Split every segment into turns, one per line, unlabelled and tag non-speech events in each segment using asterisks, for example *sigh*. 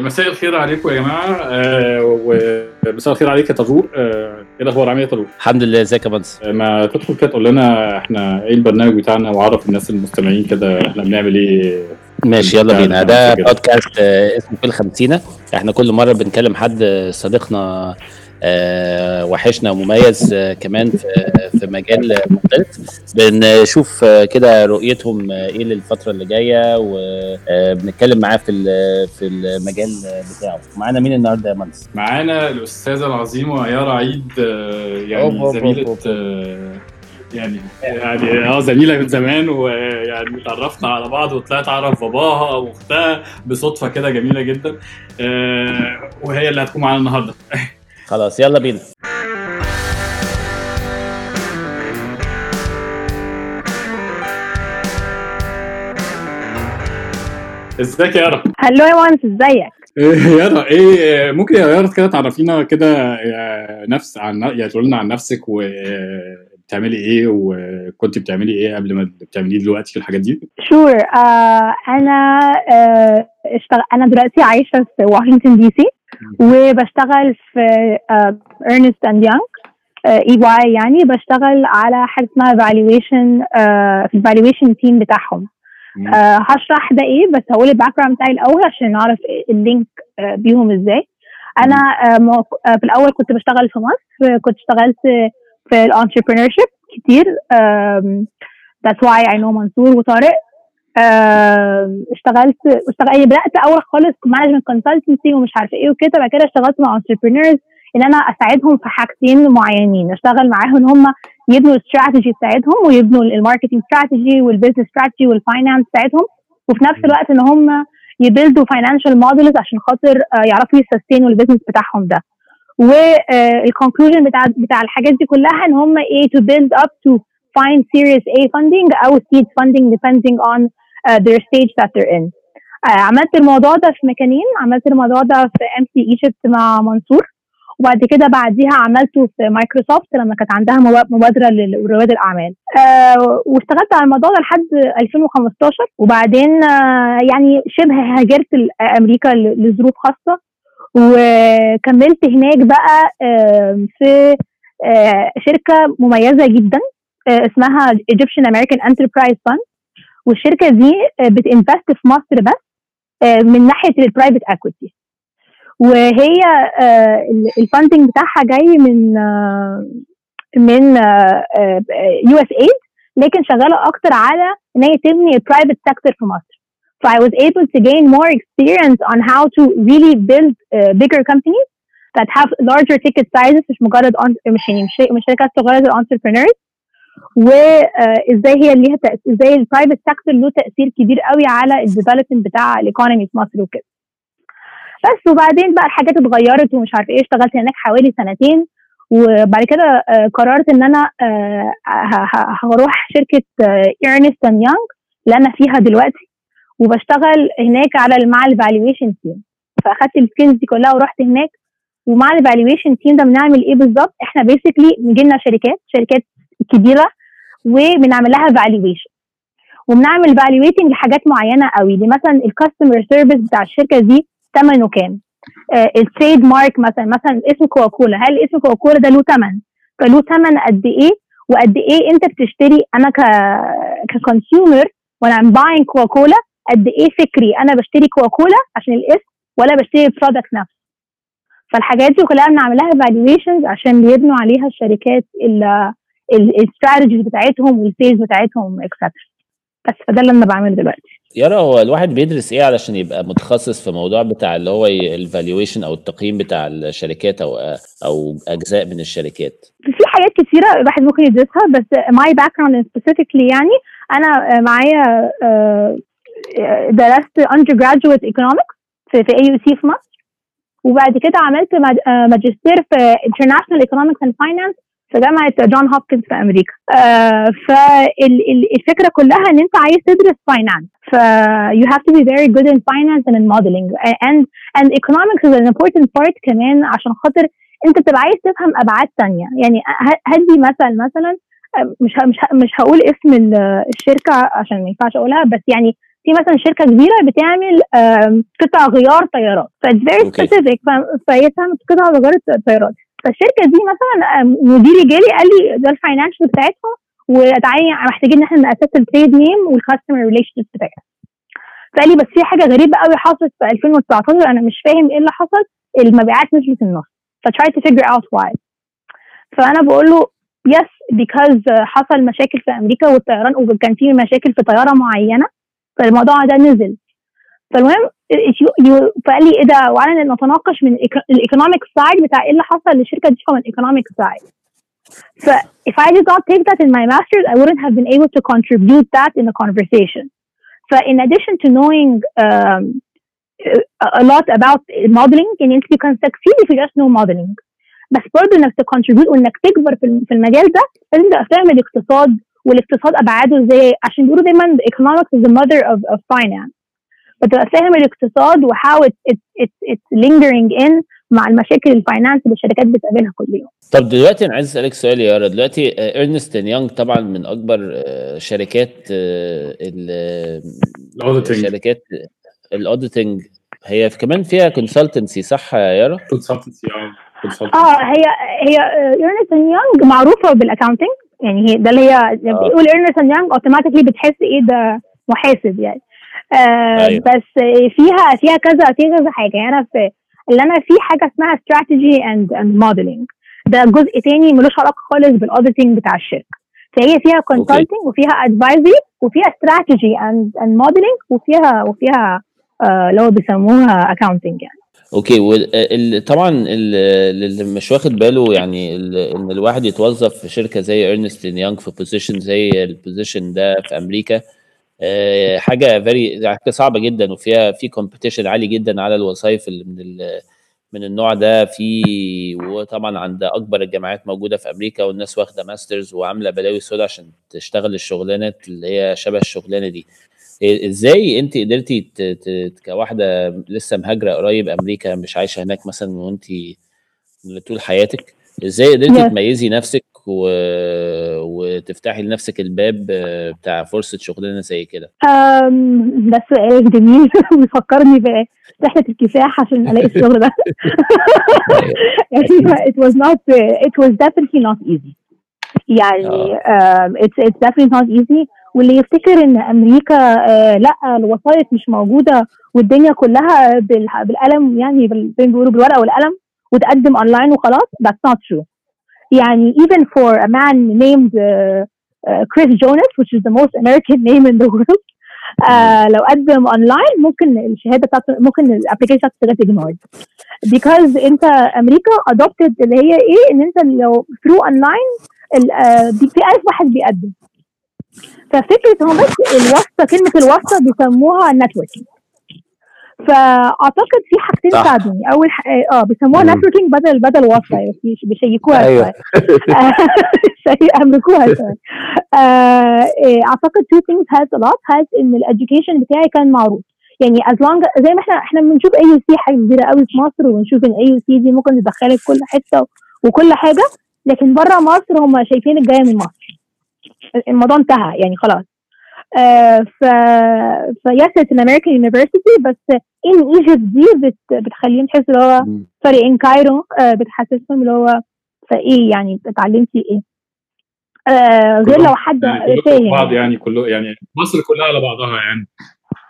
مساء الخير عليكم يا جماعة آه ومساء الخير عليك يا طارق آه إيه الأخبار؟ عامل إيه يا طارق؟
الحمد لله إزيك يا بنس
آه ما تدخل كده تقول لنا إحنا إيه البرنامج بتاعنا وعرف الناس المستمعين كده إحنا بنعمل إيه.
ماشي يلا بينا. ده. بودكاست آه، اسمه في الخمسينة. إحنا كل مرة بنكلم حد آه، صديقنا وحشنا ومميز آه، كمان في في مجال مختلف بنشوف آه، كده رؤيتهم آه، إيه للفترة اللي جاية وبنتكلم معاه في ال- في المجال بتاعه معانا مين النهارده يا منس؟
معانا الأستاذة العظيمة يارا عيد آه
أوب،
يعني
أوب،
زميلة
أوب.
آه يعني يعني آه زميلة من زمان ويعني اتعرفنا على بعض وطلعت أعرف باباها وأختها بصدفة كده جميلة جدا آه وهي اللي هتكون معانا النهارده *laughs*
خلاص يلا بينا
ازيك يا يارا؟
hello يا وانس ازيك
إيه يارا إيه ممكن يا يارا كده تعرفينا كده آه، نفس عن يعني تقول لنا عن نفسك وبتعملي إيه وكنت بتعملي إيه قبل ما بتعمليه دلوقتي في الحاجات دي؟
sure آه أنا آه اشتغل أنا دلوقتي عايشة في واشنطن دي سي وبشتغل في Ernst & Young EY يعني بشتغل على حاجة اسمها valuation في ال valuation team بتاعهم. آه هشرح ده إيه بس هقول ال background بتاعي الأول عشان نعرف ال link آه بيهم إزاي. أنا آه آه في الأول كنت بشتغل في مصر آه، كنت اشتغلت في ال entrepreneurship كتير that's why I know منصور وطارق. اشتغلت اشتغلت يعني بدأت اول خالص management consultancy ومش عارفة إيه وكده بعد كده اشتغلت مع entrepreneurs إن أنا أساعدهم في حاجتين معينين أشتغل معاهم إن هم يبنوا الاستراتيجي بتاعتهم ويبنوا ال marketing strategy وال business strategy وال finance بتاعتهم وفي نفس الوقت إن هم ي build وا financial models عشان خاطر آه، يعرفوا ي sustain وا ال business بتاعهم ده. وال conclusion بتاع بتاع الحاجات دي كلها إن هم إيه to build up to find series A funding أو seed funding depending on uh, their stage that they're in. آه، عملت الموضوع ده في مكانين. عملت الموضوع ده في MC Egypt مع منصور. وبعد كده بعديها عملته في مايكروسوفت لما كانت عندها مبا- مبادرة لرواد الأعمال. آه واشتغلت على الموضوع ده لحد 2015 وبعدين آه يعني شبه هاجرت أمريكا لظروف خاصة. وكملت هناك بقى آه في آه شركة مميزة جدا آه اسمها Egyptian American Enterprise Fund. والشركة دي آه بتنفست في مصر بس آه من ناحية ال private equity وهي ال funding بتاعها جاي من آه، من USAID لكن شغالة أكتر على إن هي تبني ال private sector في مصر. So I was able to gain more experience on how to really build uh, bigger companies that have larger ticket sizes مش مجرد مش يعني مش شركات صغيرة entrepreneurs وإزاي هي ليها إزاي ال private sector له تأثير كبير قوي على ال development بتاع ال economy في مصر وكده. بس وبعدين بقى الحاجات اتغيرت ومش عارفه إيه اشتغلت هناك حوالي سنتين وبعد كده آه، قررت إن أنا آه، هروح شركة Ernst and Young اللي أنا فيها دلوقتي وبشتغل هناك على مع ال valuation team فأخدت ال skills دي كلها ورحت هناك ومع ال valuation team ده بنعمل إيه بالظبط إحنا basically بيجي لنا شركات شركات كبيرة وبنعمل لها valuation وبنعمل valuating لحاجات معينة قوي. دي مثلا ال customer service بتاع الشركة دي ثمنه كام؟ آه ال trademark مثلا مثلا اسم كوكاكولا هل اسم كوكاكولا ده له ثمن فله ثمن قد إيه؟ وقد إيه أنت بتشتري؟ أنا ك ك consumer وأنا I'm buying كوكاكولا قد إيه فكري؟ أنا بشتري كوكاكولا عشان الاسم ولا بشتري ال product نفسه؟ فالحاجات دي كلها بنعمل لها valuations عشان يبنوا عليها الشركات ال strategies بتاعتهم وال sales بتاعتهم etcetera بس فده اللي أنا بعمله دلوقتي.
يارا هو الواحد بيدرس إيه علشان يبقى متخصص في موضوع بتاع اللي هو ال valuation أو التقييم بتاع الشركات أو أو أجزاء من الشركات؟
في حاجات كتيرة الواحد ممكن يدرسها بس my background specifically يعني أنا معايا آه، درست undergraduate economics في في AUC في مصر. وبعد كده عملت آه، ماجستير في international economics and finance في جامعة Johns Hopkins في أمريكا. آه، فالفكرة كلها إن أنت عايز تدرس finance. ف you have to be very good in finance and in modeling. And and economics is an important part كمان عشان خاطر أنت بتبقى عايز تفهم أبعاد تانية. يعني هدي مثل مثلا آه، مش مش مش هقول اسم ال- الشركة عشان ما ينفعش أقولها بس يعني في مثلا شركة كبيرة بتعمل قطع غيار طيارات. very
أوكي.
specific فهي بتعمل قطع غيار طيارات فالشركة دي مثلا مديري جالي قال لي ده ال financial بتاعتها وتعالي محتاجين إن إحنا نأسس ال trade name وال customer relation بتاعتها. فقال لي بس في حاجة غريبة قوي حصلت في 2019 أنا مش فاهم إيه اللي حصل المبيعات نزلت النص. فتراي تو figure out why. فأنا بقول له yes because حصل مشاكل في أمريكا والطيران وكان في مشاكل في طيارة معينة فالموضوع ده نزل. فالمهم فقال لي إيه ده وعلى نتناقش من ال economic side بتاع إيه اللي حصل للشركه دي from ال economic side ف if I did not take that in my master's I wouldn't have been able to contribute that in the conversation ف in addition to knowing um, a lot about modeling يعني انت you can succeed if you just know modeling بس برضه انك ت contribute وانك تكبر في الم- في المجال ده لازم تبقى فاهم الاقتصاد والاقتصاد ابعاده إزاي عشان بيقولوا دايما economics is the mother of, of finance فتبقى فاهم الاقتصاد و how it, it, it, it's lingering in مع المشاكل ال finance اللي الشركات بتقابلها كل يوم.
طب دلوقتي أنا عايز أسألك سؤال يا يارا دلوقتي Ernst Young طبعا من أكبر آه، شركات آه، ال-
ال auditing
الشركات ال auditing هي كمان فيها consultancy صح يا يارا؟
consultancy آه consultancy.
آه هي هي Ernst Young معروفة بال accounting يعني هي ده اللي هي بيقول Ernst Young automatically بتحس إيه ده محاسب يعني. آه
أيوة.
بس فيها فيها كذا فيها كذا حاجة. يعني أنا في اللي أنا في حاجة اسمها strategy and and modeling ده جزء تاني ملوش علاقة خالص بال auditing بتاع الشركة. فهي فيها consulting وفيها advisory وفيها strategy and and modeling وفيها وفيها آه، اللي هو بيسموها accounting يعني.
okay. وطبعا اللي مش واخد باله يعني إن الواحد يتوظف في شركة زي Ernst Young في position زي ال position ده في أمريكا آه، حاجة very حاجة صعبة جدا وفيها في competition عالي جدا على الوظائف اللي من ال- من النوع ده في وطبعا عند أكبر الجامعات موجودة في أمريكا والناس واخدة masters وعاملة بلاوي سودا عشان تشتغل الشغلانات اللي هي شبه الشغلانة دي إزاي أنت قدرتي ت- ت- كواحدة لسه مهاجرة قريب أمريكا مش عايشة هناك مثلا وأنت طول حياتك إزاي قدرتي. تميزي نفسك و... وتفتحي لنفسك الباب آه، بتاع فرصة شغلانة زي كده.
ده سؤال جميل. *laughs* بيفكرني برحلة الكفاح عشان ألاقي الشغل ده. *laughs* يعني it was not it was definitely not easy. يعني um, it's it's definitely not easy. واللي يفتكر إن أمريكا uh, لأ الوسائط مش موجودة والدنيا كلها بالقلم يعني بال- بيقولوا بالورقة والقلم وتقدم اونلاين وخلاص that's not true. يعني even for a man named uh, uh, Chris Jonas which is the most American *laughs* name in the world آه لو قدم اونلاين ممكن الشهادة بتاعته ممكن ال application بتاعته تبقى ignored. Because انت أمريكا adopted اللي هي إيه؟ إن انت لو through online ال- آه، في 1000 واحد بيقدم. ففكرة هو بس الواسطة كلمة الواسطة بيسموها networking فأعتقد في حاجتين. ساعدوني. أول ح... آه بيسموها
مم.
networking بدل بدل واسطة يعني بيش- بيشيكوها. شوية. *laughs* أمركوها شوية. آه، إيه، أعتقد two things helped a lot. Helped إن ال education بتاعي كان معروف. يعني as long زي ما إحنا إحنا بنشوف AUC حاجة كبيرة قوي في مصر وبنشوف إن AUC دي ممكن تدخلك كل حتة وكل حاجة لكن بره مصر هم شايفينك جاية من مصر. الموضوع انتهى يعني خلاص. آه ف فيس ان American university بس in Egypt دي بت... بتخليهم تحسوا اللي هو. sorry in Cairo آه بتحسسهم اللي هو فايه يعني اتعلمتي إيه؟ آه غير لو حد
يعني
فاهم
في بعض يعني كله يعني مصر كلها على بعضها يعني.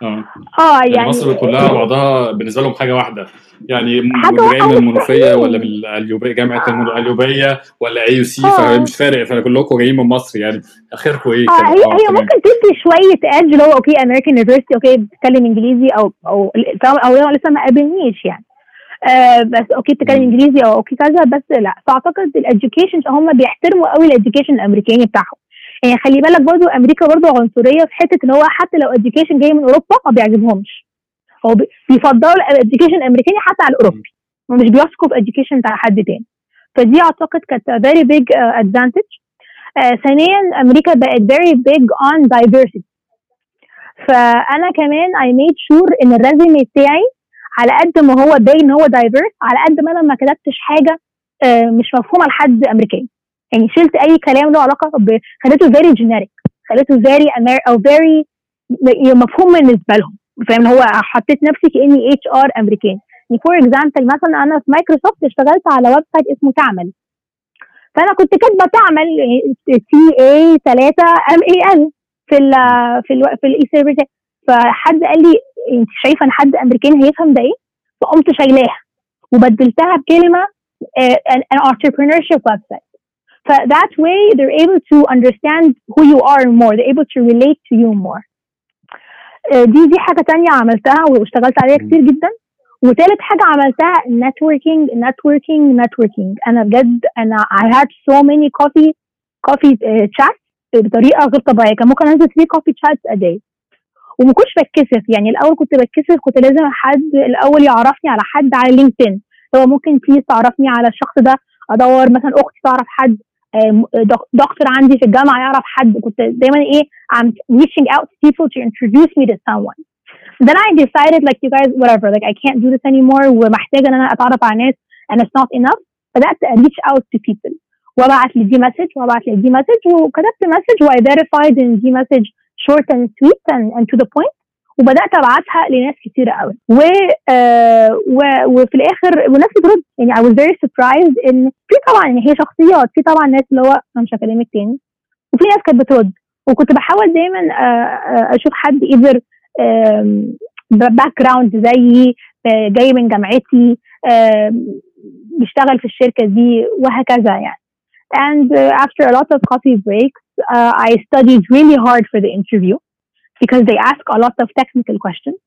آه
آه
يعني,
يعني
مصر كلها بعضها بالنسبة لهم حاجة واحدة يعني
حاجة
جاي من
المنوفية.
ولا من القليوبيه جامعة الم- القليوبيه ولا AUC
آه.
فمش فارق فكلكم جايين من مصر يعني آخركم
إيه
آه؟
هي
آه،
هي. ممكن تدي شوية edge اللي هو okay American university okay بتتكلم إنجليزي أو أو أو هو لسه ما قابلنيش يعني آه بس okay بتتكلم. إنجليزي أو okay كذا بس لا فأعتقد ال education هم بيحترموا قوي ال education الأمريكاني بتاعهم يعني خلي بالك برضو أمريكا برضو عنصرية في حتة إن هو حتى لو education جاي من أوروبا ما بيعجبهمش. هو بي- بيفضلوا ال education الأمريكاني حتى على الأوروبي. ومش بيثقوا في ال education بتاع حد تاني. فدي أعتقد كانت uh, advantage. آه، ثانيا أمريكا بقت very big on diversity. فأنا كمان I made sure إن ال resume بتاعي على قد ما هو باين إن هو diverse على قد ما أنا ما كتبتش حاجة آه، مش مفهومة لحد أمريكاني. يعني شلت أي كلام له علاقة ب خليته very generic. خليته very Amer أو very مفهوم بالنسبة لهم. فاهم؟ هو حطيت نفسي كأني HR American. يعني for example مثلا أنا في مايكروسوفت اشتغلت على website اسمه تعمل. فأنا كنت كاتبة تعمل C E 3 M E L في ال في ال في الاي سيرفر فحد قال لي أنت شايفة إن حد امريكاني هيفهم ده إيه؟ فقمت شايلاها وبدلتها بكلمة an, an entrepreneurship website. So that way they're able to understand who you are more, they're able to relate to you more. دي دي حاجة تانية عملتها واشتغلت عليها كتير جدا. وتالت حاجة عملتها networking networking networking. أنا بجد أنا I had so many coffee coffee uh, chats بطريقة غير طبيعية. كان ممكن أنزل 3 coffee chats a day. وما كنتش بتكسف. يعني الأول كنت بتكسف كنت لازم حد الأول يعرفني على حد على لينكدين هو ممكن please تعرفني على الشخص ده. أدور مثلا أختي تعرف حد. دكتور عندي في الجامعة يعرف حد كنت دايما إيه I'm reaching out to people to introduce me to someone then I decided like you guys whatever like I can't do this anymore ومحتاجه ان انا اتعرف على ناس and it's not enough بدات reach out to people وابعت لي دي مسج وابعت لي دي مسج وكتبت مسج و I verified ان دي مسج short and sweet and, and to the point وبدأت أبعتها لناس كتيرة قوي. و, آه و وفي الآخر والناس بترد. يعني I was very surprised إن في طبعا يعني هي شخصيات في طبعا ناس اللي هو أنا مش هكلمك تاني. وفي ناس كانت بترد. وكنت بحاول دايما آه أشوف حد either باك جراوند زيي جاي من جامعتي بيشتغل في الشركة دي وهكذا يعني. And after a lot of coffee breaks uh, I studied really hard for the interview. Because they ask a lot of technical questions.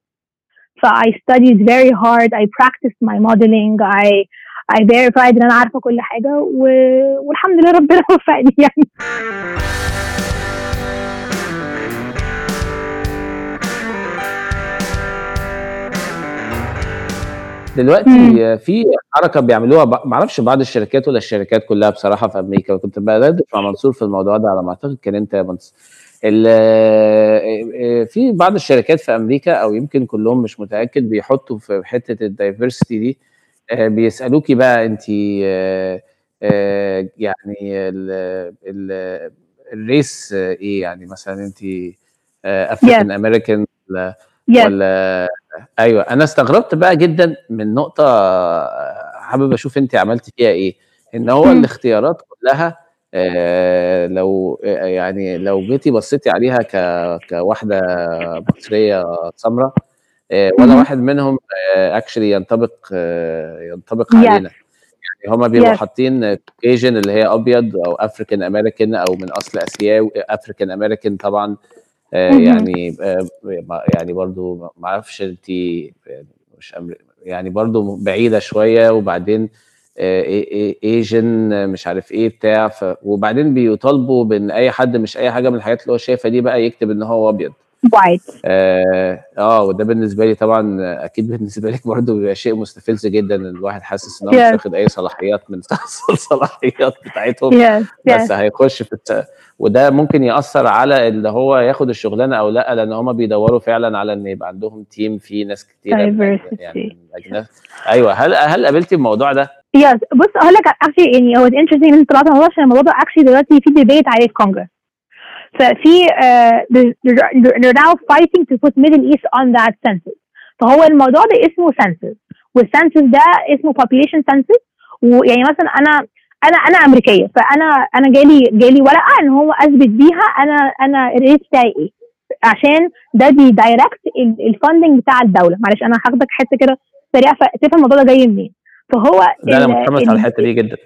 So I studied very hard. I practiced my modeling. I I verified إن أنا عارفة كل حاجة و... والحمد لله ربنا *laughs* وفقني يعني.
دلوقتي في حركة بيعملوها ما أعرفش بعض الشركات ولا الشركات كلها بصراحة في أمريكا كنت بدردش مع منصور في الموضوع ده على ما أعتقد كان أنت يا منصور في بعض الشركات في أمريكا أو يمكن كلهم مش متأكد بيحطوا في حتة الدايفرستي دي. بيسألوكي بقى انت يعني ال race إيه يعني؟ مثلا انت African American ولا. ولا؟ أيوه. أنا استغربت بقى جدا من نقطة حابب أشوف انت عملتي فيها إيه. إن هو. الاختيارات كلها آه لو آه، يعني لو جيتي بصيتي عليها ك كواحدة مصرية سمراء آه ولا. واحد منهم actually ينطبق ينطبق. علينا يعني هما بيبقوا. حاطين Asian اللي هي أبيض أو African American أو من أصل آسيوي African American طبعا. يعني يعني برضو ما أعرفش انت مش. يعني برضو بعيدة شوية وبعدين Asian مش عارف إيه بتاع ف... وبعدين بيطالبوا بإن أي حد مش أي حاجة من الحاجات اللي هو شايفها دي بقى يكتب إن هو
أبيض.
آه آه، وده بالنسبة لي طبعا أكيد بالنسبة لك برضو بيبقى شيء مستفز جدا إن الواحد حاسس إن هو مش. واخد أي صلاحيات من *laughs* الصلاحيات بتاعتهم
Yes. Yes.
بس هيخش في الت... وده ممكن يأثر على اللي هو ياخد الشغلانة أو لأ لأن هم بيدوروا فعلا على إن يبقى عندهم تيم فيه ناس
Diversity.
يعني أيوه هل هل قابلتي الموضوع ده؟
Yes. بص أقول لك actually يعني هو interesting إن طلعت الموضوع عشان الموضوع actually دلوقتي في debate عليه في كونجرس ففي uh, they're, now fighting to put Middle East on that census. فهو الموضوع ده اسمه census. وال census ده اسمه population census. ويعني مثلا أنا أنا أنا أمريكية. فأنا أنا جالي جالي ورقه إن هو اثبت بيها أنا أنا ال race بتاعي إيه عشان ده بي direct ال funding بتاع الدولة. معلش أنا هاخدك حتة كده سريعة فتفهم الموضوع ده جاي منين. فهو
ده
أنا
متحمس على الحتة دي جدا.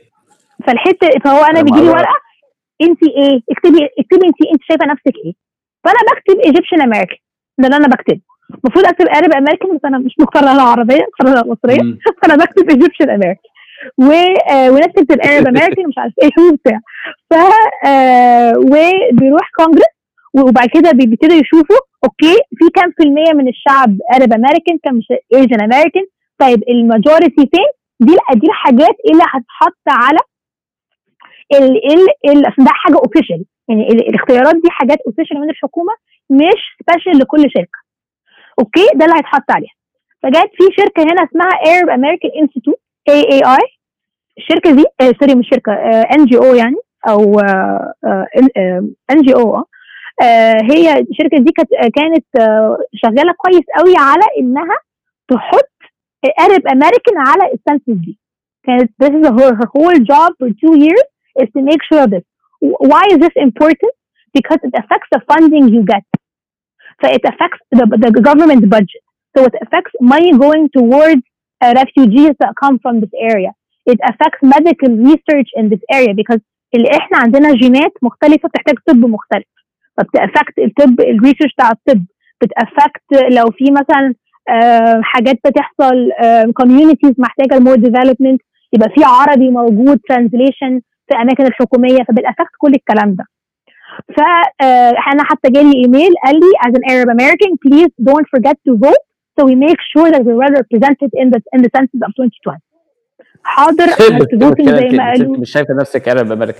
فالحته فهو
أنا
بيجي لي ورقة أنت إيه؟ اكتبي اكتبي انت أنت شايفة نفسك إيه؟ فأنا بكتب Egyptian American ده اللي أنا بكتبه. المفروض أكتب Arab American بس أنا مش مقتنعة أنا عربية أنا
مصرية. *laughs*
فأنا بكتب Egyptian American و آه، وناس تكتب Arab American مش عارف إيه وبتاع. ف آه، وبيروح كونجرس وبعد كده بي- بيبتدوا يشوفوا okay في كام في المية من الشعب Arab American كام Asian American طيب ال majority فين؟ دي دي الحاجات اللي هتتحط على ال ال ال ده حاجة official يعني ال- الاختيارات دي حاجات official من الحكومة مش special لكل شركة. okay؟ ده اللي هيتحط عليها. فجت في شركة هنا اسمها Arab American Institute AAI الشركة دي آه sorry مش شركة ان جي أو يعني أو ان جي أو آه. هي الشركة دي كانت كانت آه شغالة كويس قوي على إنها تحط Arab American على السنسس دي كانت this is her, her whole job for two years is to make sure of this why is this important because it affects the funding you get so it affects the, the government budget so it affects money going towards uh, refugees that come from this area it affects medical research in this area because اللي احنا عندنا جينات مختلفه بتحتاج طب مختلف فبتأفكت الطب الريسيرش بتاع الطب بتأفكت لو في مثلا آه حاجات بتحصل communities آه محتاجة ال more development يبقى في عربي موجود translation في أماكن الحكومية فب ال affect كل الكلام ده. فانا آه حتى جالي ايميل قال لي as an Arab American please don't forget to vote so we make sure that we're well represented in the in the census of 2020 حاضر voting زي ما قالوا.
مش شايفة نفسك امريكان
أنا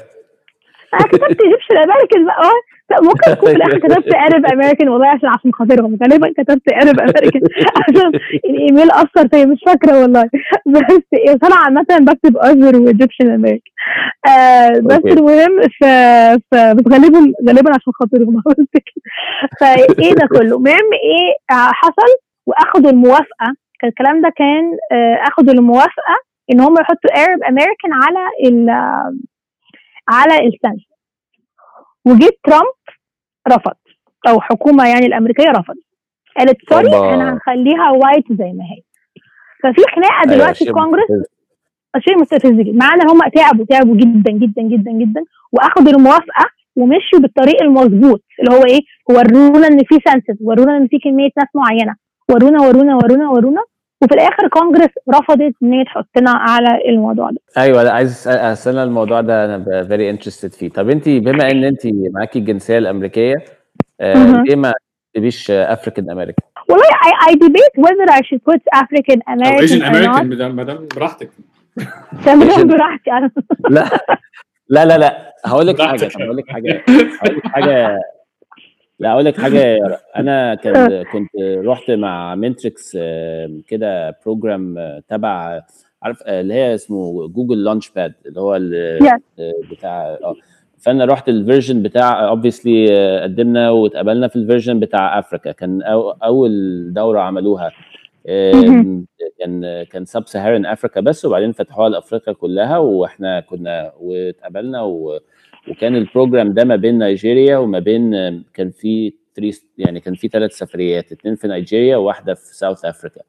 كتبت ايجيبشن امريكان بقى ممكن *laughs* تكون في الآخر كتبت Arab American والله عشان عشان خاطرهم. غالبا كتبت Arab American *laughs* عشان الإيميل أثر فيا مش فاكرة والله. بس أنا عامة بكتب other و Egyptian American آه بس المهم ف... ف... بس غالبا غالبا عشان خاطرهم فإيه ده كله؟ المهم إيه حصل وأخدوا الموافقة. الكلام ده كان أخدوا الموافقة إن هم يحطوا Arab American على ال على ال census وجيت ترامب رفض أو حكومة يعني الأمريكية رفضت. قالت sorry إحنا هنخليها white زي ما هي. ففي خناقة دلوقتي في كونجرس شيء مستفز جدا. مع إن هم تعبوا تعبوا جدا جدا جدا جدا واخدوا الموافقة ومشوا بالطريق المظبوط اللي هو إيه؟ ورونا إن في census ورونا إن في كمية ناس معينة. ورونا ورونا ورونا ورونا. وفي الآخر كونجرس رفضت إن هي تحطنا على الموضوع ده.
أيوه لا عايز أسأل الموضوع ده أنا very interested فيه. طب انت بما إن انت معاكي الجنسية الأمريكية آه ليه ما تبيش African American
والله I, I debate whether I should put African American not.
American ما ده براحتك.
تمام براحتي. أنا
لا لا لا لا. هقول لك حاجة هقول لك حاجة هقول لك حاجة لا أقول لك حاجة. أنا كان *laughs* كنت رحت مع منتريكس كده program تبع عارف آه، اللي هي اسمه Google Launchpad اللي هو ال-
Yes.
آه، بتاع آه فأنا رحت ال version بتاع obviously قدمنا واتقابلنا في ال version بتاع افريكا كان أول دورة عملوها كان كان sub-Saharan Africa بس وبعدين فتحوها لأفريقيا كلها وإحنا كنا واتقابلنا و وكان ال program ده ما بين نيجيريا وما بين كان في يعني كان في ثلاث سفريات اتنين في نيجيريا وواحدة في South Africa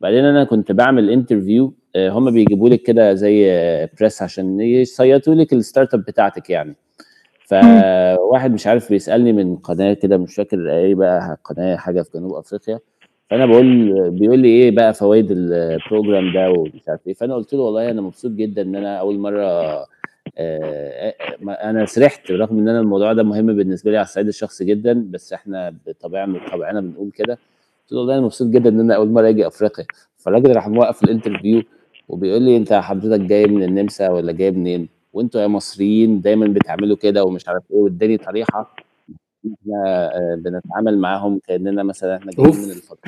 بعدين أنا كنت بعمل interview هم بيجيبوا لك كده زي press عشان يصيطوا لك ال startup بتاعتك يعني. فواحد مش عارف بيسألني من قناة كده مش فاكر إيه بقى قناة حاجة في جنوب أفريقيا. فأنا بقول بيقول لي إيه بقى فوائد ال program ده ومش عارف إيه. فأنا قلت له والله أنا مبسوط جدا إن أنا أول مرة آه، آه، أنا سرحت رغم إن أنا الموضوع ده مهم بالنسبة لي على الصعيد الشخصي جدا بس إحنا بطبيعنا بطبعنا بنقول كده قلت له والله أنا مبسوط جدا إن أنا أول مرة أجي أفريقيا فالراجل راح موقف الانترفيو وبيقول لي أنت حضرتك جاي من النمسا ولا جاي منين وأنتوا يا مصريين دايما بتعملوا كده ومش عارف إيه واداني طريحه إحنا آه، بنتعامل معاهم كأننا مثلا إحنا جايين. من الفضل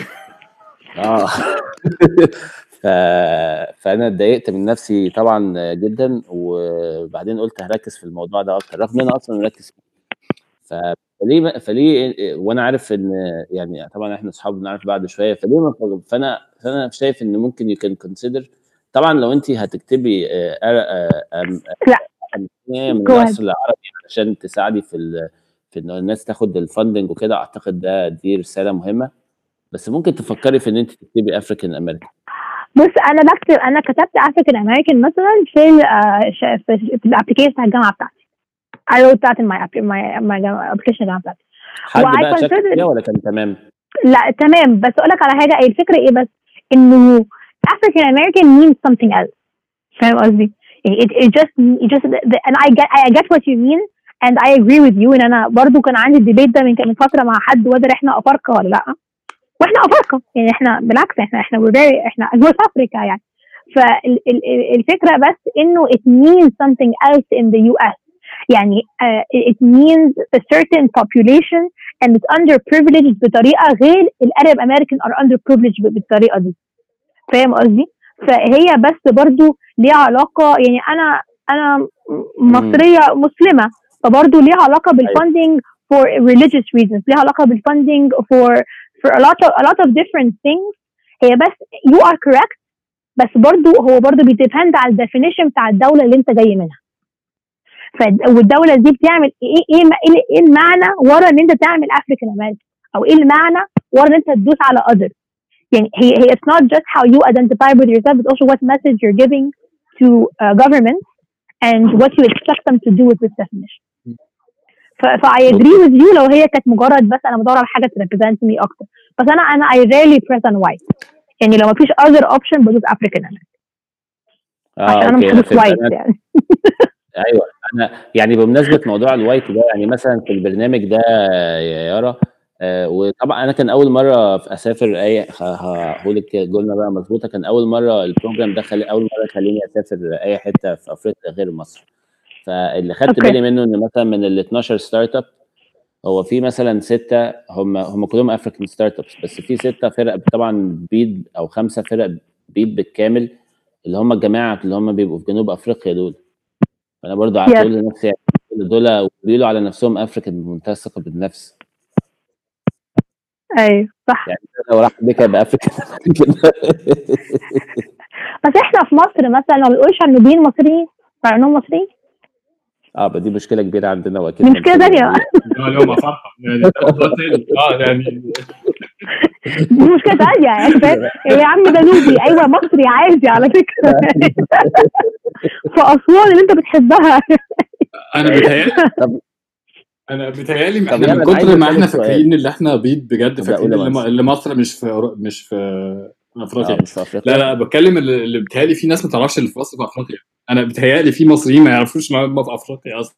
آه. *laughs* فأنا اتضايقت من نفسي طبعا جدا وبعدين قلت هركز في الموضوع ده أكتر رغم إن أنا أصلا مركز فيه فليه فليه وأنا عارف إن يعني طبعا إحنا أصحاب بنعرف بعض شوية فليه ما فأنا فأنا شايف إن ممكن you can consider طبعا لو انت هتكتبي آه، آه،
لا.
من. الاصل العربي عشان تساعدي في ال... في إن الناس تاخد ال funding وكده أعتقد ده دي رسالة مهمة بس ممكن تفكري في إن انت تكتبي افريكان امريكان
بص أنا بكتب أنا كتبت African American مثلا في ال آه، في ال application بتاع الجامعة بتاعتي. I wrote that in my app- my my application الجامعة بتاعتي.
حد بقى شك فيها ولا كان تمام؟
لا تمام. بس أقول لك على حاجة إيه الفكرة إيه بس؟ إنه African American means something else. فاهم قصدي؟ يعني it, it just it just the, and I get I get what you mean and I agree with you. إن أنا برضو كان عندي ال debate ده من فترة مع حد whether إحنا أفارقة ولا لأ؟ وإحنا أفارقة يعني إحنا بالعكس إحنا إحنا very إحنا North Africa يعني. فالفكرة بس إنه it means something else in the US يعني uh, it means a certain population and it's underprivileged بطريقة غير ال Arab American are underprivileged بالطريقة دي. فاهم قصدي؟ فهي بس برضو ليها علاقة يعني أنا أنا مصرية مسلمة فبرضو ليها علاقة بال funding for religious reasons ليها علاقة بال funding for for a lot of a lot of different things هي بس you are correct بس برضو هو برضو بيديبند على الديفينيشن بتاع الدوله اللي انت جاي منها ف- والدوله دي بتعمل ايه ايه ايه ايه المعنى ورا ان انت تعمل افريكان امريكان او ايه المعنى ورا ان انت تدوس على other يعني هي هي it's not just how you identify with yourself but also what message you're giving to uh, government and what you expect them to do with this definition. ف ف I agree with you لو هي كانت مجرد بس أنا بدور على حاجة ت represent me أكتر. بس أنا أنا rarely press on white. يعني لو مفيش other option بدوس African American.
آه
عشان
أنا
مش
أنا
بدوس
أنا
يعني. *laughs*
أيوه. أنا يعني بمناسبة موضوع ال white ده يعني مثلا في البرنامج ده يا يارا آه وطبعا أنا كان أول مرة في أسافر اي هقول لك جملة بقى مظبوطة. كان أول مرة ال program ده خلي أول مرة يخليني أسافر أي حتة في أفريقيا غير مصر. فاللي خدت بالي منه إن مثلا من ال 12 startup هو في مثلا ستة هم هم كلهم African startups بس في ستة فرق طبعا white أو خمسة فرق white بالكامل اللي هم الجماعة اللي هم بيبقوا في جنوب أفريقيا دول. فأنا برضو قعدت
yes
أقول لنفسي يعني دول بيقولوا على نفسهم African بمنتهى الثقه بالنفس.
أيوه صح.
يعني لو راح بيك يبقى African
بس إحنا في مصر مثلا ما بنقولش على النوبيين مصريين مع انهم مصريين؟
آه دي مشكلة كبيرة عندنا وأكيد
دي مشكله *laughs*
لا اليوم فرحه يعني ده موضوع تاني. آه يعني *laughs*
دي مشكلة تانية. يعني فاهم؟ يا عم ده نوبي أيوه مصري عادي على فكرة. *laughs* في أسوان اللي أنت بتحبها.
أنا بيتهيألي
طب
أنا بيتهيألي
طب إحنا
من كتر ما
إحنا
فاكرين اللي إحنا بيض بجد فاكرين اللي, مصر مش في مش في
أفريقيا. مش في
لا
افريقيا
لا بتكلم اللي بيتهيألي في ناس ما تعرفش اللي في مصر في أفريقيا. أنا بيتهيألي في مصريين ما يعرفوش ان هم في أفريقيا أصلا.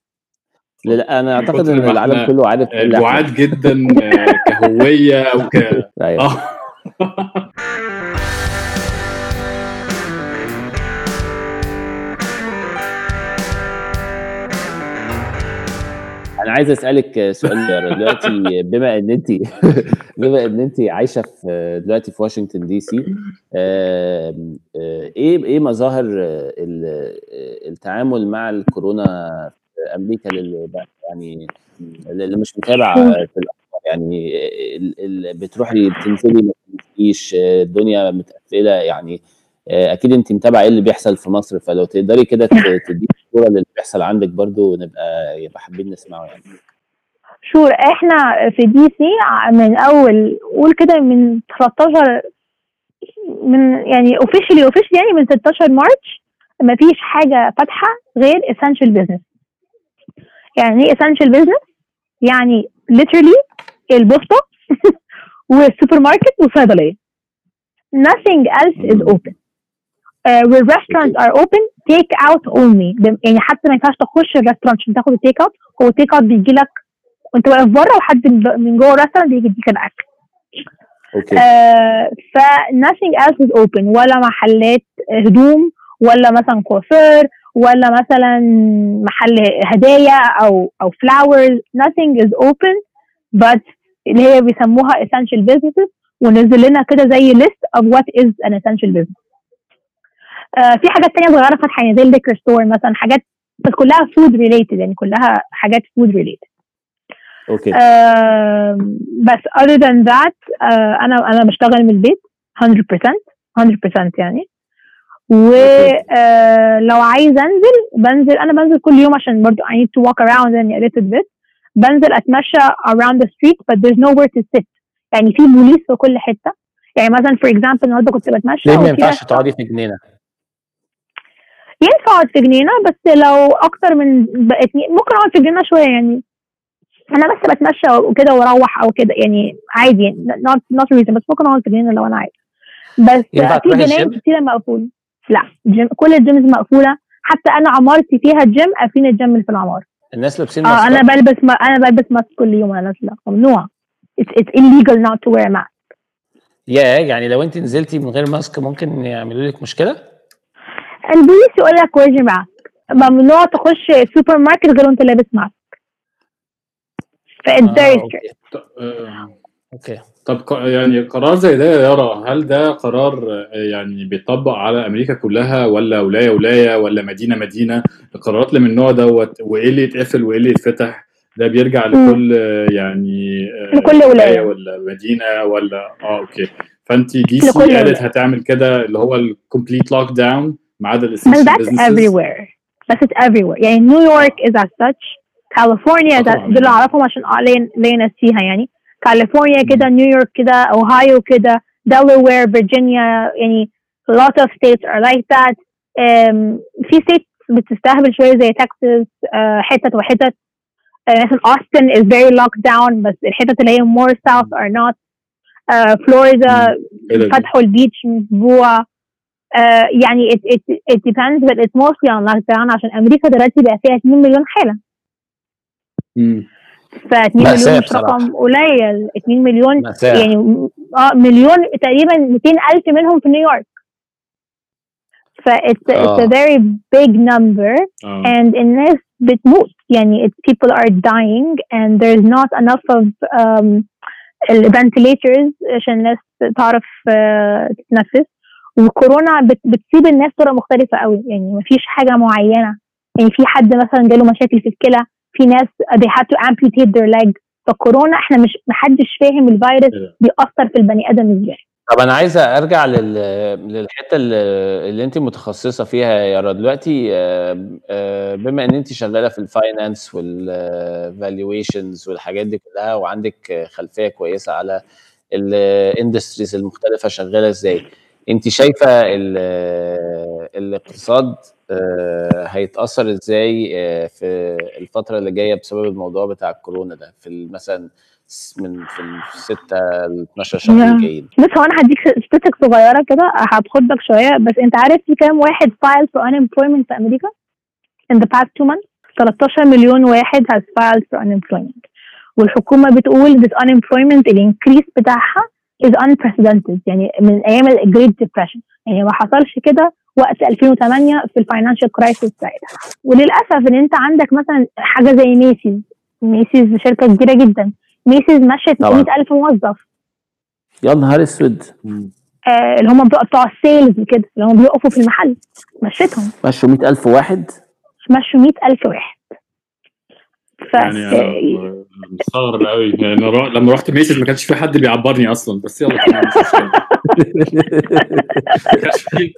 لا لا أنا
أعتقد
إن
ما
العالم كله عارف
آه، بعاد جدا آه، كهوية وك *laughs*
أيوه.
آه. *laughs*
أنا عايز أسألك سؤال دلوقتي. *laughs* بما إن انت *laughs* بما إن انت عايشة في دلوقتي في واشنطن دي سي آه، إيه إيه مظاهر ال- التعامل مع الكورونا في أمريكا للي يعني اللي مش متابع في الأخبار؟ يعني بتروحي بتنزلي ما بتنزليش آه، الدنيا متقفلة يعني أكيد أنت متابعة إيه اللي بيحصل في مصر فلو تقدري كده تدي صوره للي بيحصل عندك برضو ونبقى يبقى حابين نسمعه يعني.
Sure إحنا في دي سي من أول قول كده من 13 من يعني officially officially يعني من 16 March ما فيش حاجة فاتحة غير essential business. يعني إيه essential business يعني literally البوسطة *laughs* والسوبر ماركت والصيدلية. Nothing else is open. Uh, where restaurants are open take out only يعني حتى ما ينفعش تخش ال restaurant عشان تاخد ال take out هو ال take out بيجي لك وانت واقف بره وحد من جوه ال restaurant بيجي يديك الأكل.
Okay
آه ف nothing else is open. ولا محلات هدوم ولا مثلا كوافير ولا مثلا محل هدايا أو أو flowers. Nothing is open. But اللي هي بيسموها essential businesses. ونزل لنا كده زي list of what is an essential business. آه في حاجات تانية صغيرة فاتحة يعني زي ال liquor store مثلا حاجات بس كلها food related يعني كلها حاجات food related.
Okay.
آه بس other than that آه أنا أنا بشتغل من البيت 100% 100% يعني. ولو عايز أنزل بنزل أنا بنزل كل يوم عشان برضو I need to walk around and a little bit بنزل أتمشى around the street but there's nowhere to sit. يعني في بوليس في كل حتة. يعني مثلا for example النهارده كنت بتمشى
ليه ما ينفعش تقعدي في جنينة؟
ينفع اقعد في جنينه بس لو أكتر من بقت ممكن اقعد في جنينه شوية يعني. أنا بس بتمشى وكده وأروح أو كده يعني عادي يعني not not reason بس ممكن اقعد في جنينه لو أنا عايز. بس في جناين
الجيم؟
كتيرة مقفولة. لا جيم كل ال gyms مقفولة. حتى أنا عمارتي فيها جيم قافلين الجيم اللي في العمارة.
الناس لابسين
آه
أنا
بلبس ما أنا بلبس mask كل يوم أنا نازله ممنوع. It's, it's illegal not to wear mask.
يا يعني لو أنت نزلتي من غير mask ممكن يعملوا لك مشكلة؟
البوليس يقول لك your mask ممنوع تخش سوبر ماركت غير وانت لابس mask ف it's very
آه
strict
Okay. آه، طب يعني قرار زي ده يا يارا هل ده قرار آه، يعني بيطبق على أمريكا كلها ولا ولاية ولاية ولا مدينة مدينة؟ القرارات اللي من النوع دوت وإيه اللي يتقفل وإيه اللي يتفتح ده بيرجع لكل يعني آه،
لكل ولاية.
ولا مدينة ولا آه Okay. فانت دي سي قالت. هتعمل كده اللي هو ال complete lockdown ما عدا
بس
ال essential
that's
businesses
everywhere. بس it's everywhere. يعني نيويورك is as such. كاليفورنيا
آه
ده
طبعاً.
دول اللي أعرفهم عشان آه ليا ليا ناس فيها يعني كاليفورنيا كده نيويورك كده اوهايو كده دلوير فيرجينيا يعني a lot of states are like that. Um, في states بتستهبل شوية زي تكساس uh, حتت وحتت. uh, مثلا اوستن is very locked down بس الحتت اللي هي more south are not. uh, فلوريدا
إيه ده؟ دي؟
فتحوا ال beach من أسبوع. آه يعني it, it, it depends but it's mostly on lockdown عشان أمريكا دلوقتي بقى فيها 2 مليون حالة
مم.
ف 2
مأساة
مليون مش
بصراحة.
رقم قليل 2 مليون
مأساة.
يعني آه مليون تقريبا 200 ألف منهم في نيويورك ف it's, it's a
آه.
very big number
آه
and الناس بتموت يعني it, people are dying and there's not enough of um, ال ventilators عشان الناس تعرف uh, تتنفس وكورونا بت, بتصيب الناس بطريقه مختلفة قوي. يعني مفيش حاجة معينة. يعني في حد مثلا جاله مشاكل في الكلى في ناس they had to amputate their leg. فالكورونا إحنا مش محدش فاهم الفيروس
إيه؟
بيأثر في البني آدم إزاي.
طب أنا عايز أرجع لل... للحتة اللي, اللي انت متخصصة فيها يا يارا. دلوقتي آه، آه، بما إن انت شغالة في ال finance وال valuations والحاجات دي كلها وعندك خلفية كويسة على ال industries المختلفة شغالة إزاي. انت شايفة ال- الاقتصاد آه، هيتأثر إزاي آه، في الفترة اللي جاية بسبب الموضوع بتاع الكورونا ده؟ في مثلا من في الستة ل 12 شهر. الجايين.
بص هو أنا هديك statistic صغيرة كده هتخضك شوية بس أنت عارف في كام واحد filed for unemployment في أمريكا؟ In the past two months 13 مليون واحد has filed for unemployment. والحكومة بتقول this unemployment ال increase بتاعها is unprecedented. يعني من أيام ال Great Depression. يعني ما حصلش كده وقت 2008 في ال financial crisis ساعتها. وللأسف إن أنت عندك مثلا حاجة زي Macy's Macy's شركة كبيرة جدا. Macy's مشت
طبعاً.
100000 موظف.
يا نهار
أسود.
آه، اللي هم بتوع ال sales كده اللي هم بيقفوا في المحل. مشيتهم
مشوا 100000 واحد؟
مشوا 100000 واحد. ف
يعني مستغرب قوي يعني رو- لما رحت Macy's ما كانش في حد بيعبرني أصلا بس يلا. *laughs* ما كانش في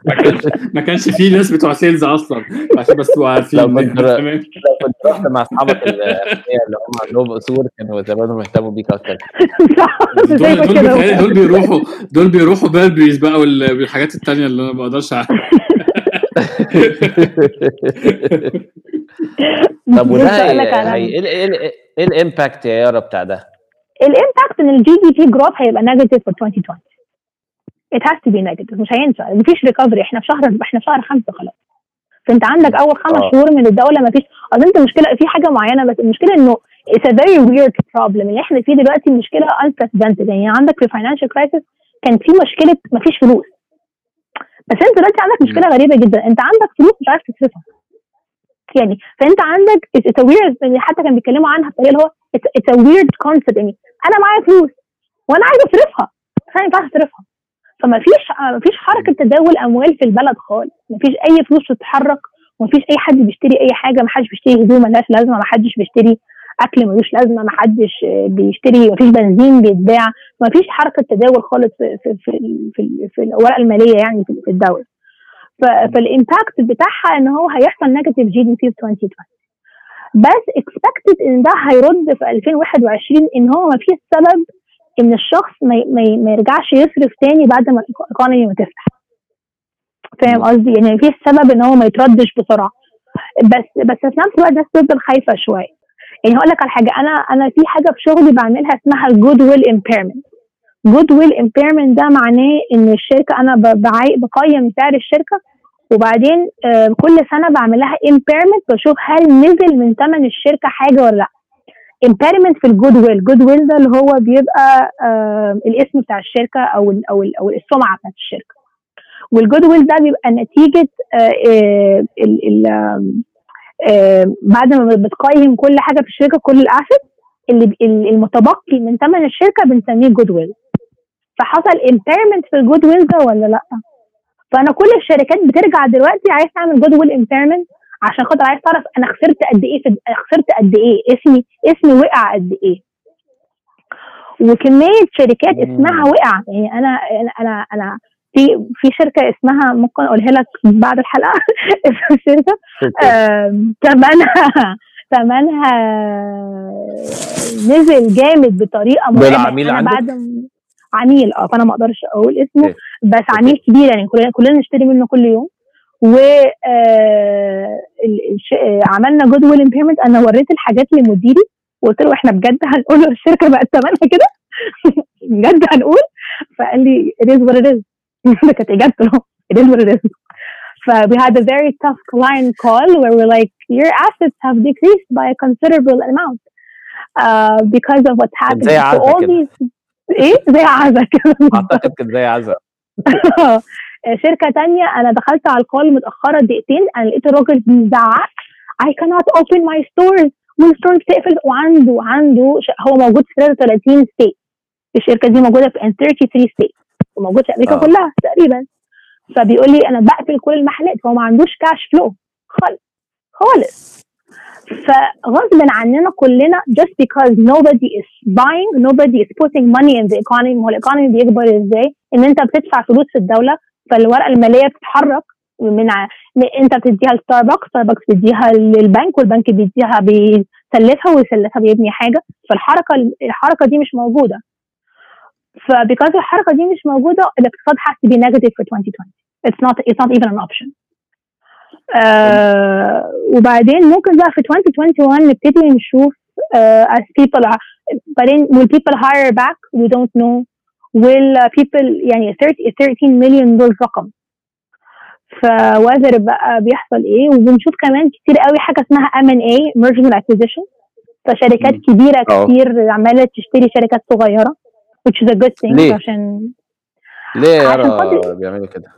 ما كانش في ناس بتوع sales أصلا. عشان بس تبقوا عارفين.
لو كنت- *laughs* رحت مع أصحابك اللي هم عندهم قصور كانوا زمانهم اهتموا بيك
أكتر.
دول دول دول بيروحوا دول بيروحوا Burberry's بقى وال- والحاجات التانية اللي أنا ما أقدرش أعرف. *laughs*
طب وده هي...
إيه
ال- إيه ال- إيه ال impact يا يارا بتاع ده؟
ال impact إن ال GDP growth هيبقى negative في 2020 it has to be negative مش هينفع. مفيش ريكفري إحنا في شهر إحنا في شهر خمسة خلاص. فأنت عندك أول خمس
آه.
شهور من الدولة مفيش. اصل أنت المشكلة في حاجة معينة بس المشكلة إنه it's a very weird problem. اللي إحنا فيه دلوقتي مشكلة unprecedented. يعني عندك في financial crisis كان في مشكلة مفيش فلوس. بس أنت دلوقتي عندك مشكلة غريبة جدا. أنت عندك فلوس مش عارف تصرفها. يعني فأنت عندك weird يعني حتى كانوا بيتكلموا عنها بطريقة اللي هو a weird concept يعني. أنا معايا فلوس وأنا عايز أصرفها. بس أنا ما ينفعش أصرفها. فما فيش ما فيش حركة تداول أموال في البلد خالص. ما فيش أي فلوس تتحرك. وما فيش أي حد بيشتري أي حاجة. ما حدش بيشتري هدوم ملهاش لازمة. ما حدش بيشتري أكل ملوش لازمة. ما حدش بيشتري ما فيش بنزين بيتباع. ما فيش حركة تداول خالص في في في, في, في الاوراق المالية يعني في في الدولة. فال impact بتاعها إن هو هيحصل negative GDP في 2020 بس expected إن ده هيرتد في 2021 إن هو ما فيش سبب إن الشخص ما, يرجعش يصرف تاني بعد ما ال economy ما تفتح. فاهم قصدي؟ يعني مفيش سبب إن هو ما يتردش بسرعة. بس بس في نفس الوقت الناس تفضل خايفة شوية. يعني هقول لك على حاجة أنا أنا في حاجة في شغلي بعملها اسمها ال goodwill impairment goodwill impairment ده معناه إن الشركة أنا بقيم سعر الشركة وبعدين كل سنة بعمل لها impairment بشوف هل نزل من ثمن الشركة حاجة ولا لأ. impairment في ال goodwill goodwill ده اللي هو بيبقى الاسم بتاع الشركة أو ال أو ال أو السمعة بتاعت الشركة. وال goodwill ده بيبقى نتيجة آه آه ال بعد ما بتقيم كل حاجة في الشركة كل ال asset اللي المتبقي من ثمن الشركة بنسميه goodwill فحصل impairment في ال goodwill ده ولا لأ؟ فأنا كل الشركات بترجع دلوقتي عايز تعمل goodwill impairment عشان خاطر عايز تعرف أنا خسرت قد إيه في خسرت قد إيه؟ اسمي اسمي وقع قد إيه؟ وكمية شركات. اسمها وقع. يعني أنا أنا أنا, أنا في في شركة اسمها ممكن أقولها لك بعد الحلقة. *laughs* اسم الشركة. ثمنها ثمنها نزل جامد
بطريقة
مرعبة.
عميل
أنا
عندك؟
بعد عميل آه فأنا ما أقدرش أقول اسمه
okay.
بس عميل كبير يعني كلنا كلنا نشتري منه كل يوم. و آه، عملنا goodwill impairment أنا وريت الحاجات لمديري وقلت له إحنا بجد هنقول له الشركة بقت ثمنها كده؟ *laughs* بجد هنقول؟ فقال لي it is what it is. ده *laughs* كانت إجابته it is what it is. ف we had a very tough client call where we're like your assets have decreased by a considerable amount uh, because of what's happening. so all
كده.
these إيه؟ زي عزة كده.
أعتقد كانت زي عزة *laughs*
شركة تانية أنا دخلت على ال call متأخرة دقيقتين أنا لقيت الراجل بيزعق. I cannot open my stores وال store بتقفل وعنده عنده هو موجود في 33 state الشركة دي موجودة في 33 state وموجود في أمريكا
آه.
كلها تقريبا. فبيقول لي أنا بقفل كل المحلات هو ما عندوش كاش فلو خالص. خالص. فغصب عننا كلنا just because nobody is buying nobody is putting money in the economy هو الايكونومي بيكبر إزاي؟ إن أنت بتدفع فلوس في الدولة فالورقة المالية بتتحرك من ع... أنت بتديها لستاربكس ستاربكس بيديها للبنك والبنك بيديها بيسلفها ويسلفها بيبني حاجة. فالحركة الحركة دي مش موجودة. فبيكاز الحركة دي مش موجودة الاقتصاد be negative for 2020 it's not it's not even an option. آه وبعدين ممكن بقى في 2021 نبتدي نشوف آه as people are بعدين will people hire back we don't know will uh, people يعني 30 13 مليون دول رقم فوذر بقى بيحصل إيه وبنشوف كمان كتير قوي حاجة اسمها ام ان اي merger and acquisition فشركات. كبيرة
آه.
كتير عمالة تشتري شركات صغيرة which is a good thing
ليه؟
عشان
ليه يا
عشان خاطر-
بيعملوا كده؟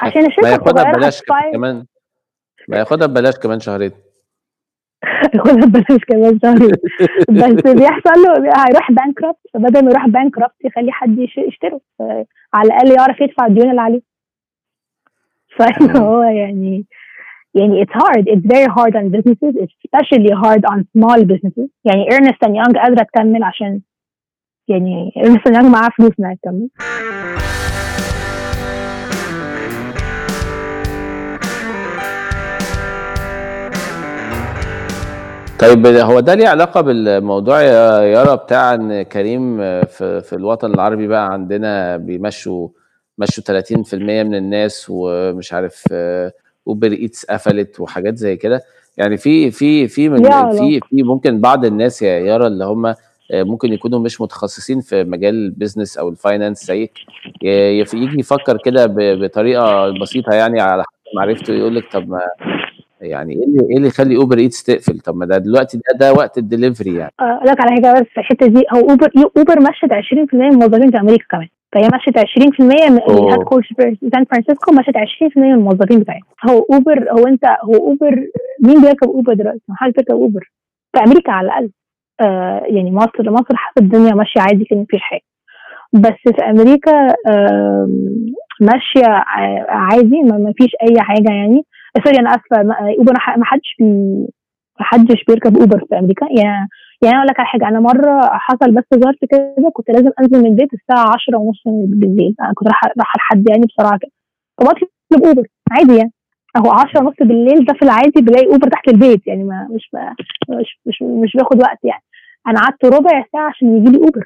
عشان
الشركة
الصغيرة
ببلاش كمان ما ياخدها ببلاش كمان شهرين. *laughs*
ياخدها ببلاش كمان شهرين. *laughs* بس بيحصل له هيروح bankrupt فبدل ما يروح bankrupt يخلي حد يش- يشتره. ف- على الأقل يعرف يدفع الديون اللي عليه. فهو *laughs* يعني يعني it's hard. It's very hard on businesses. It's especially hard on small businesses. يعني Ernest and Young قادرة تكمل عشان يعني Ernest and Young معاه فلوس إنها تكمل.
طيب هو ده ليه علاقة بالموضوع يا يارا بتاع إن كريم في, في الوطن العربي بقى عندنا بيمشوا مشوا 30% من الناس ومش عارف اوبر ايتس قفلت وحاجات زي كده يعني في في في من في؟ في ممكن بعض الناس يا يارا اللي هم ممكن يكونوا مش متخصصين في مجال ال business أو ال finance زيك يجي يفكر كده بطريقة بسيطة يعني على حسب معرفته يقول لك طب ما يعني إيه اللي إيه اللي يخلي اوبر ايتس تقفل؟ طب ما ده دلوقتي ده ده وقت الدليفري يعني.
أقول لك على حاجة بس في الحتة دي. هو اوبر اوبر مشت 20% من الموظفين في أمريكا كمان. فهي مشت 20% من. ال headquarters في سان فرانسيسكو مشت 20% من الموظفين بتاعتها. هو اوبر هو انت هو اوبر مين بيركب اوبر دلوقتي؟ ما حدش بيركب اوبر في أمريكا على الأقل. آه يعني مصر مصر حاسة الدنيا ماشية عادي كان مفيش حاجة. بس في أمريكا آه ماشية عادي ما ما فيش أي حاجة يعني. sorry أنا آسفة. اوبر ما حدش بي ما حدش بيركب اوبر في أمريكا. يعني يعني أقول لك على حاجة أنا مرة حصل بس ظرف كده كنت لازم أنزل من البيت الساعة 10 ونص بالليل. أنا كنت رايحه رايحة لحد يعني بسرعة كده. فبطلب اوبر عادي يعني. أهو 10 ونص بالليل ده في العادي بلاقي اوبر تحت البيت يعني ما مش مش مش, مش بياخد وقت يعني. أنا قعدت ربع ساعة عشان يجي لي اوبر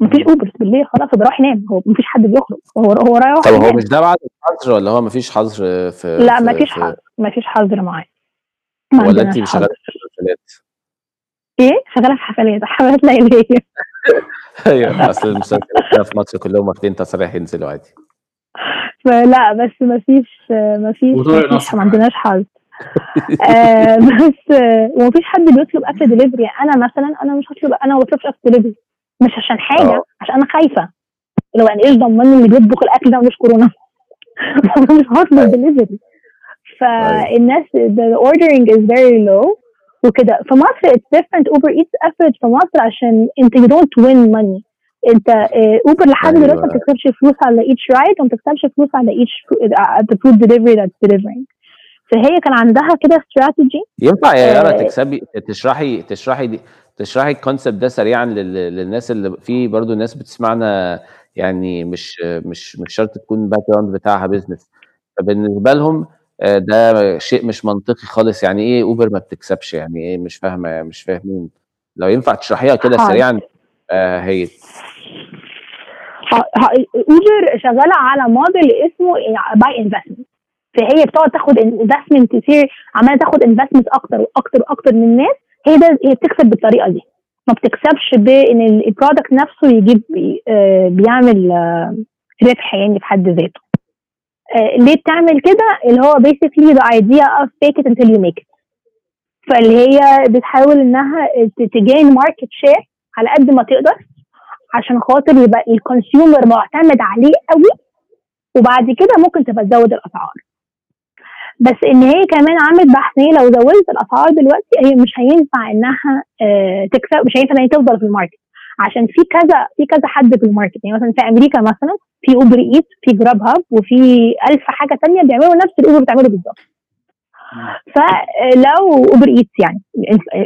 مفيش اوبر بالليل خلاص بروح أنام. هو مفيش حد بيخرج. هو هو رايح
طب هو
ينام.
مش ده بعد الحظر ولا هو مفيش حظر في
لا
في-
مفيش
في-
حظر مفيش حظر معايا. ما
ولا انت
حظر.
شغالة في المسلسلات
إيه؟ شغالة في حفلات. حفلات ليليه *laughs*
أيوه أصل المسلسلات في مصر كلهم واخدين تصريح ينزلوا عادي.
فلا بس مفيش مفيش. ما عندناش حظ آه بس آه، ومفيش حد بيطلب أكل دليفري أنا مثلا أنا مش هطلب أنا ما بطلبش أكل دليفري مش عشان حاجة
آه.
عشان أنا خايفة. لو أنا إيش ضمني اللي بيطبخ الأكل ده مش كورونا؟ *laughs* مش هطلب دليفري فالناس the ordering is very low وكده. في مصر it's different. اوبر ايتس قفلت في مصر عشان أنت you don't win money. أنت اوبر لحد
أيوة.
دلوقتي ما بتكسبش فلوس على each ride وما بتكسبش فلوس على each the food delivery that's delivering. فهي كان عندها كده استراتيجي
ينفع يا يارا
آه.
تكسبي تشرحي تشرحي دي تشرحي ال concept ده سريعا لل- للناس اللي في برضو ناس بتسمعنا يعني مش مش مش شرط تكون background بتاعها business فبالنسبة لهم آه، ده شيء مش منطقي خالص. يعني إيه اوبر ما بتكسبش؟ يعني إيه مش فاهمة مش فاهمين. لو ينفع تشرحيها كده
حاضر.
سريعا آه هي.
اوبر شغالة على موديل اسمه by investment فهي بتقعد تاخد investment كتير عمالة تاخد investment أكتر وأكتر وأكتر من الناس. هي ده هي بتكسب بالطريقة دي. ما بتكسبش بان ال- ال product نفسه يجيب آه، بيعمل آه، ربح يعني في حد ذاته. آه، ليه بتعمل كده؟ اللي هو basically the idea of fake it until you make it. فاللي هي بتحاول إنها ت gain market share على قد ما تقدر عشان خاطر يبقى ال consumer معتمد عليه قوي وبعد كده ممكن تبقى تزود الأسعار. بس إن هي كمان عملت بحث هي لو زودت الأسعار دلوقتي هي مش هينفع إنها آه، تكسب مش هينفع إن هي تفضل في ال market. عشان في كذا في كذا حد في ال market. يعني مثلا في أمريكا مثلا في Uber Eats في Grubhub وفي ألف حاجة تانية بيعملوا نفس اللي Uber بتعمله بالظبط. فلو Uber Eats يعني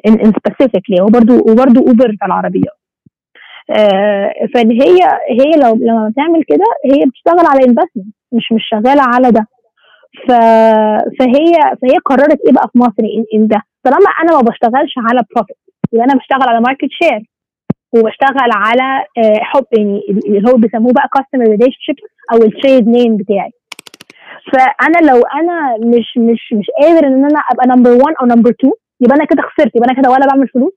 in specifically هو برضه وبرضه Uber بتاع العربيات آه، فهي هي لو لما بتعمل كده هي بتشتغل على investment مش مش شغالة على ده. ف... فهي فهي قررت إيه بقى في مصر ان ده؟ طالما أنا ما بشتغلش على profit يبقى أنا بشتغل على market share وبشتغل على آه، حب يعني اللي هو بيسموه بقى customer relationship أو ال trade name بتاعي. فأنا لو أنا مش مش مش قادر إن أنا أبقى number 1 أو number 2 يبقى أنا كده خسرت يبقى أنا كده ولا بعمل فلوس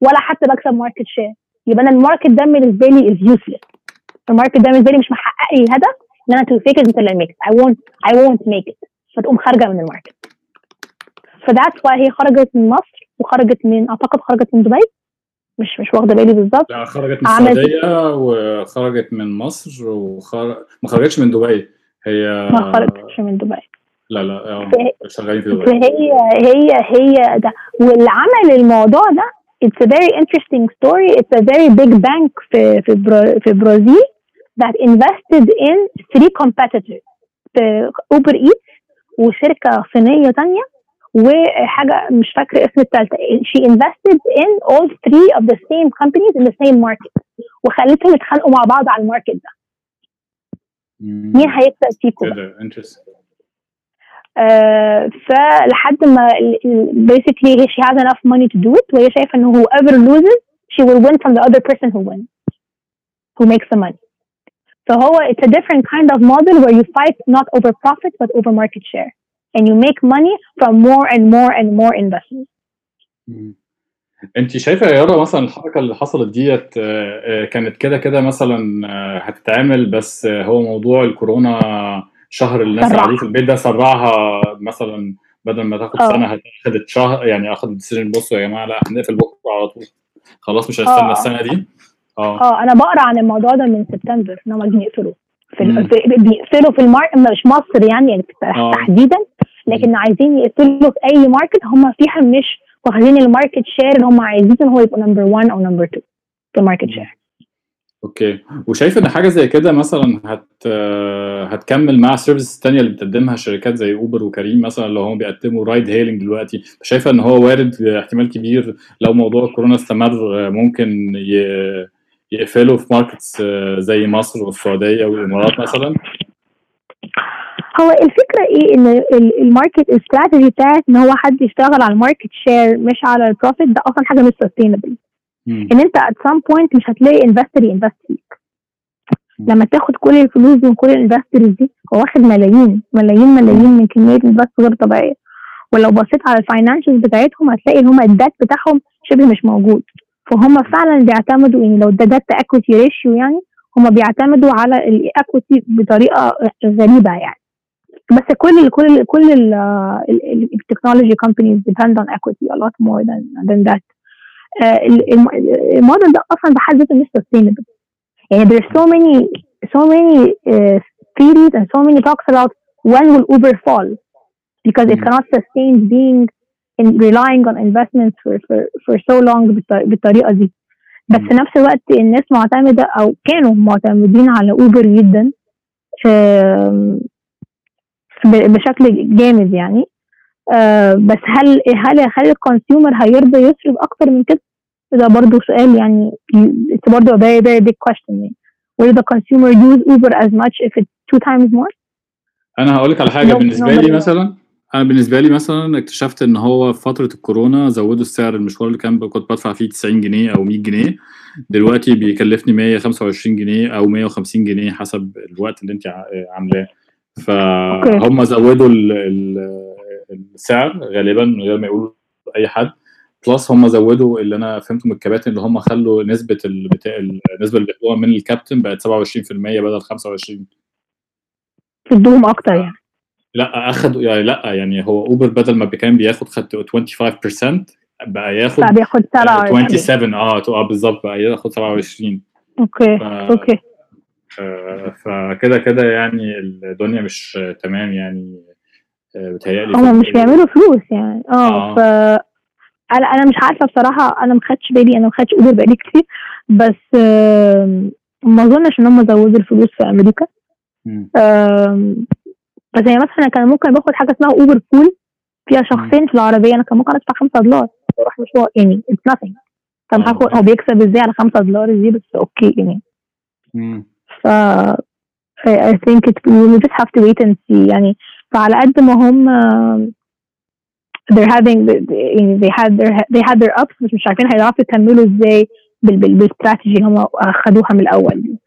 ولا حتى بكسب market share يبقى أنا ال market ده بالنسبة لي is useless ال market ده بالنسبة لي مش محقق لي الهدف ان أنا to fake it until I make it. I won't I won't make it. فتقوم خارجة من ال market. ف that's why هي خرجت من مصر وخرجت من أعتقد خرجت من دبي. مش مش واخدة بالي بالظبط.
لا خرجت من السعودية وخرجت من مصر وخر... ما خرجتش من دبي. هي
ما خرجتش من دبي.
لا لا آه، شغالين في دبي.
فهي هي هي ده. واللي عمل الموضوع ده it's a very interesting story. It's a very big bank في في برا في برازيل. That invested in three competitors Uber Eats وشركه صينيه تانية وحاجه مش فاكره اسم الثالثه she invested in all three of the same companies in the same market وخلتهم يتخانقوا مع بعض على ال market ده مين هيكسب فيكم
إيه
آه، فلحد ما basically she has enough money to do it وهي شايفه انه whoever loses she will win from the other person who wins who makes the money فهو it's a different kind of model where you fight not over profit but over market share and you make money from more and more and more investment
انت شايفة يا يارا مثلا الحركة اللي حصلت ديت آه، آه، كانت كده كده مثلا آه، هتتعمل بس هو موضوع الكورونا شهر الناس
سرعها.
قاعدين في البيت ده سرعها مثلا بدل ما تاخد. سنة اخدت شهر يعني اخد decision بصوا يا جماعة لا هنقفل بكرة على طول خلاص مش هنستنى. السنة دي آه.
آه أنا بقرأ عن الموضوع ده من سبتمبر إن هم عايزين يقفلوا في بيقفلوا في ال market مش مصر يعني يعني
آه.
تحديدا لكن عايزين يقفلوا في أي market هم فيها مش واخدين ال market share اللي هم عايزين إن هو يبقى number 1 أو number 2 في ال market
share okay. وشايف إن حاجة زي كده مثلا هت آه، هتكمل مع ال services التانية اللي بتقدمها شركات زي Uber و Careem مثلا لو هم بيقدموا ride hailing دلوقتي. شايفة إن هو وارد احتمال كبير لو موضوع الكورونا استمر آه، ممكن ي- يقفلوا في markets آه، زي مصر والسعودية والإمارات مثلا؟
هو الفكرة إيه؟ إن ال- ال market strategy بتاعت إن هو حد يشتغل على ال market share مش على ال profit ده أصلا حاجة مش
sustainable.
إن أنت at some point مش هتلاقي investor ي invest فيك. لما تاخد كل الفلوس دي وكل ال investors دي هو واخد ملايين ملايين ملايين من كمية invest غير طبيعية. ولو بصيت على ال financials بتاعتهم هتلاقي إن هم الدات بتاعهم شبه مش موجود. فهم فعلا بيعتمدوا يعني لو ده debt to equity ratio يعني هم بيعتمدوا على ال equity بطريقة غريبة يعني. بس كل كل كل ال technology companies depend on equity a lot more than than that. آه، ال- الم- الموديل ده أصلا بحد ذاته مش sustainable. يعني there's so many so many uh, theories and so many talks about when will Uber fall because it cannot sustain being in relying on investments for for for so long بالط- بالطريقة دي بس في. نفس الوقت الناس معتمدة أو كانوا معتمدين على اوبر جدا بشكل جامد يعني آه بس هل هل هل الكونسيومر هيرضى يصرف أكتر من كده؟ ده برضه سؤال يعني it's برضه a very very big question يعني will the consumer use Uber as much if it's two times more؟
أنا هقول لك على حاجة
بالنسبة
لي. مثلا أنا بالنسبة لي مثلا اكتشفت إن هو في فترة الكورونا زودوا السعر المشوار اللي كان كنت بدفع فيه 90 جنيه أو 100 جنيه. دلوقتي بيكلفني 125 جنيه أو 150 جنيه حسب الوقت اللي أنت عاملاه. فهم زودوا ال- ال- السعر غالبا من غير ما يقولوا أي حد. بلس هم زودوا اللي أنا فهمته من الكباتن اللي هم خلوا نسبة البتاع النسبة اللي بياخدوها من الكابتن بقت 27% بدل 25
تدوهم أكتر يعني.
لا اخدوا يعني لا يعني هو أوبر بدل ما كان بياخد خد 25% بقى ياخد
فبياخد
آه،
27
27 آه آه بالظبط بقى ياخد 27
okay
ف-
okay.
آه، فكده كده يعني الدنيا مش آه، تمام يعني آه، بتهيألي في-
مش بيعملوا فلوس يعني. آه
آه.
ف أنا أنا مش عارفة بصراحة أنا ما خدتش بالي أنا ما خدتش Uber بقالي كتير بس ما أظنش إن هم زودوا الفلوس في أمريكا.
مم.
بس يعني مثلا كان ممكن باخد حاجة اسمها Uber Pool فيها شخصين في العربية. أنا كان ممكن أدفع 5 دولار. وأروح مشوار. يعني it's nothing. كان
آه.
هاخد هو بيكسب إزاي على 5 دولار دي؟ بس okay يعني. ف I think it we just have to wait and see. يعني فعلى قد ما هم they're having يعني they had their they had their ups. بس مش عارفين هيعرفوا يكملوا إزاي بال بال بالاستراتيجي اللي هم أخدوها من الأول. دي